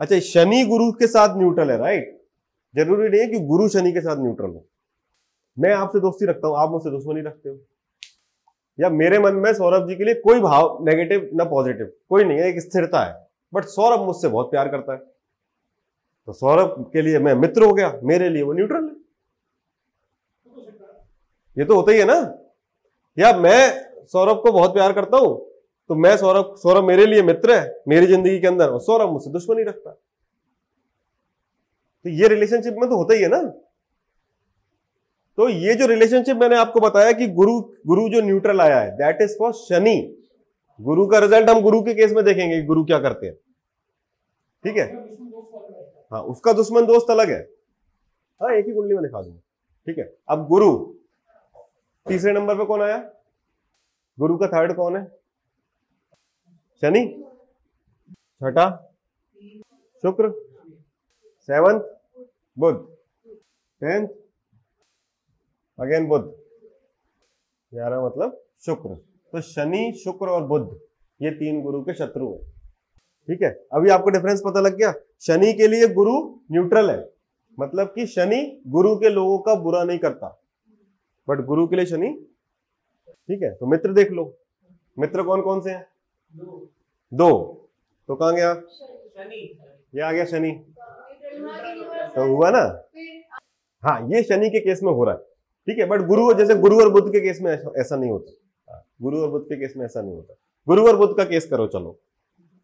अच्छा शनि गुरु के साथ न्यूट्रल है राइट ज़रूरी नहीं है कि गुरु शनि के साथ न्यूट्रल हो। मैं आपसे दोस्ती रखता हूँ, आप मुझसे दुश्मनी रखते हो। या मेरे मन में सौरभ जी के लिए कोई भाव नेगेटिव ना पॉजिटिव कोई नहीं है, एक स्थिरता है। बट सौरभ मुझसे बहुत प्यार करता है। तो सौरभ के लिए मैं मित्र हो गया, मेरे लिए वो न्यूट्रल है। ये तो होता ही है ना? या मैं सौरभ को बहुत प्यार करता हूँ तो मैं सौरभ सौरभ मेरे लिए मित्र है, मेरी ज़िंदगी के अंदर, और सौरभ मुझसे दुश्मनी रखता तो ये रिलेशनशिप में तो होता ही है ना। तो ये जो रिलेशनशिप मैंने आपको बताया कि गुरु गुरु जो न्यूट्रल आया है दैट इज़ फॉर शनि। गुरु का रिज़ल्ट हम गुरु के केस में देखेंगे गुरु क्या करते हैं। ठीक है? हाँ उसका दुश्मन दोस्त अलग है। हाँ एक ही कुंडली में दिखा दूँगा। ठीक है? अब गुरु, तीसरे नंबर पे कौन आया? गुरु का थर्ड कौन है? शनि, छठा, Shukra, seventh, Budh, tenth, again Budh. ग्यारह मतलब शुक्र। तो शनि, शुक्र और बुध, ये तीन गुरु के शत्रु हैं। ठीक है? अभी आपको डिफरेंस पता लग गया? शनि के लिए गुरु न्यूट्रल है। मतलब कि शनि गुरु के लोगों का बुरा नहीं करता। बट गुरु के लिए शनि? ठीक है? तो मित्र देख लो। मित्र कौन कौन से हैं? दो। तो कहा गया? ये आ गया शनि। तो हुआ ना? हाँ ये शनि के केस में हो रहा है। ठीक है बट गुरु जैसे गुरु और बुद्ध के केस में ऐसा, नहीं होता। हाँ, गुरु और बुद्ध के केस में ऐसा नहीं होता। गुरु और बुद्ध का केस करो चलो।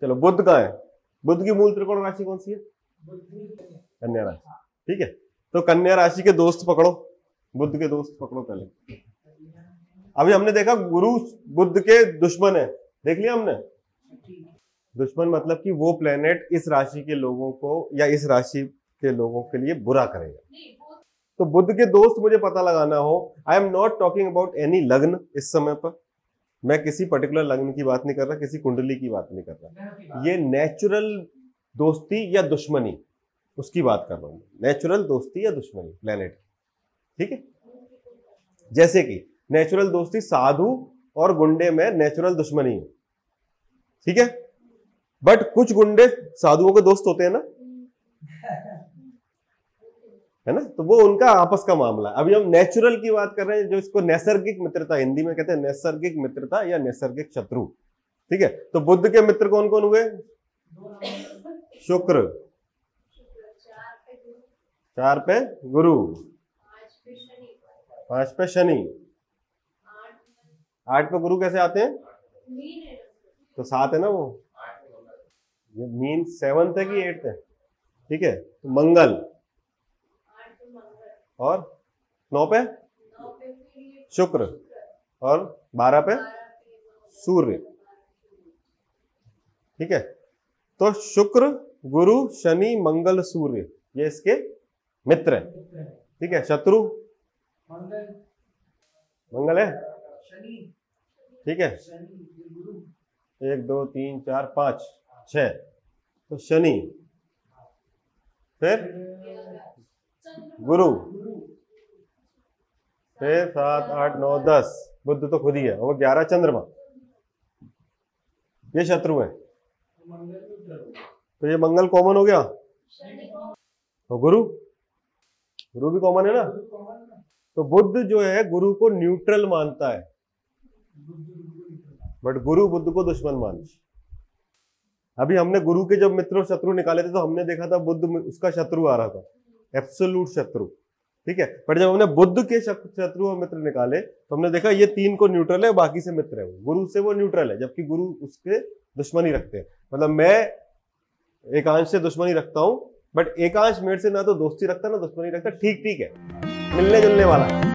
चलो बुद्ध का है? बुद्ध की मूल त्रिकोण राशि कौन सी है? कन्या राशि। ठीक है तो कन्या राशि के दोस्त पकड़ो। बुद्ध के दोस्त पकड़ो पहले। अभी हमने देखा गुरु बुद्ध के दुश्मन है। देख लिया हमने? दुश्मन मतलब कि वो प्लेनेट इस राशि के लोगों को या इस राशि के लोगों के लिए बुरा करेगा। तो बुद्ध के दोस्त मुझे पता लगाना हो I am not talking about any लग्न इस समय पर। मैं किसी पर्टिकुलर लग्न की बात नहीं कर रहा, किसी कुंडली की बात नहीं कर रहा। ये नेचुरल दोस्ती या दुश्मनी, उसकी बात कर रहा हूँ। नेचुरल दोस्ती या दुश्मनी प्लेनेट ठीक है? जैसे कि नेचुरल दोस्ती साधु और गुंडे में नेचुरल दुश्मनी है। ठीक है? बट कुछ गुंडे साधुओं के दोस्त होते हैं ना? है ना? तो वो उनका आपस का मामला है। अभी हम नेचुरल की बात कर रहे हैं जो इसको नैसर्गिक मित्रता हिंदी में कहते हैं नैसर्गिक मित्रता या नैसर्गिक शत्रु। ठीक है? तो बुद्ध के मित्र कौन कौन हुए? शुक्र। चार पे गुरु। पाँच पे शनि। आठ पे गुरु कैसे आते हैं? तो सात है ना वो? ये मीन सेवंथ है कि एट्थ है? ठीक है तो मंगल। और नौ पे? शुक्र। और बारह पे? सूर्य। ठीक है तो शुक्र गुरु शनि मंगल सूर्य ये इसके मित्र है। ठीक है शत्रु? मंगल है? ठीक है? एक, दो, तीन, चार, पाँच छ तो शनि। फिर? गुरु। छह, सात, आठ, नौ, दस। बुद्ध तो खुद ही है। और ग्यारह चंद्रमा। ये शत्रु है। तो ये मंगल कॉमन हो गया। और गुरु? गुरु भी कॉमन है ना? तो बुद्ध जो है, गुरु को न्यूट्रल मानता है। बट गुरु बुद्ध को दुश्मन मानता। अभी हमने गुरु के जब मित्र शत्रु निकाले थे तो हमने देखा था बुद्ध उसका शत्रु आ रहा था। एब्सोल्यूट शत्रु। ठीक है? पर जब हमने बुद्ध के शत्रु और मित्र निकाले तो हमने देखा ये तीन को न्यूट्रल है, बाकी से मित्र है वो। गुरु से वो न्यूट्रल है, जबकि गुरु उसके दुश्मनी रखते हैं। मतलब मैं एकांश से दुश्मनी रखता हूँ बट एकांश मेरे से ना तो दोस्ती रखता, ना दुश्मनी रखता। ठीक ठीक है। मिलने जुलने वाला।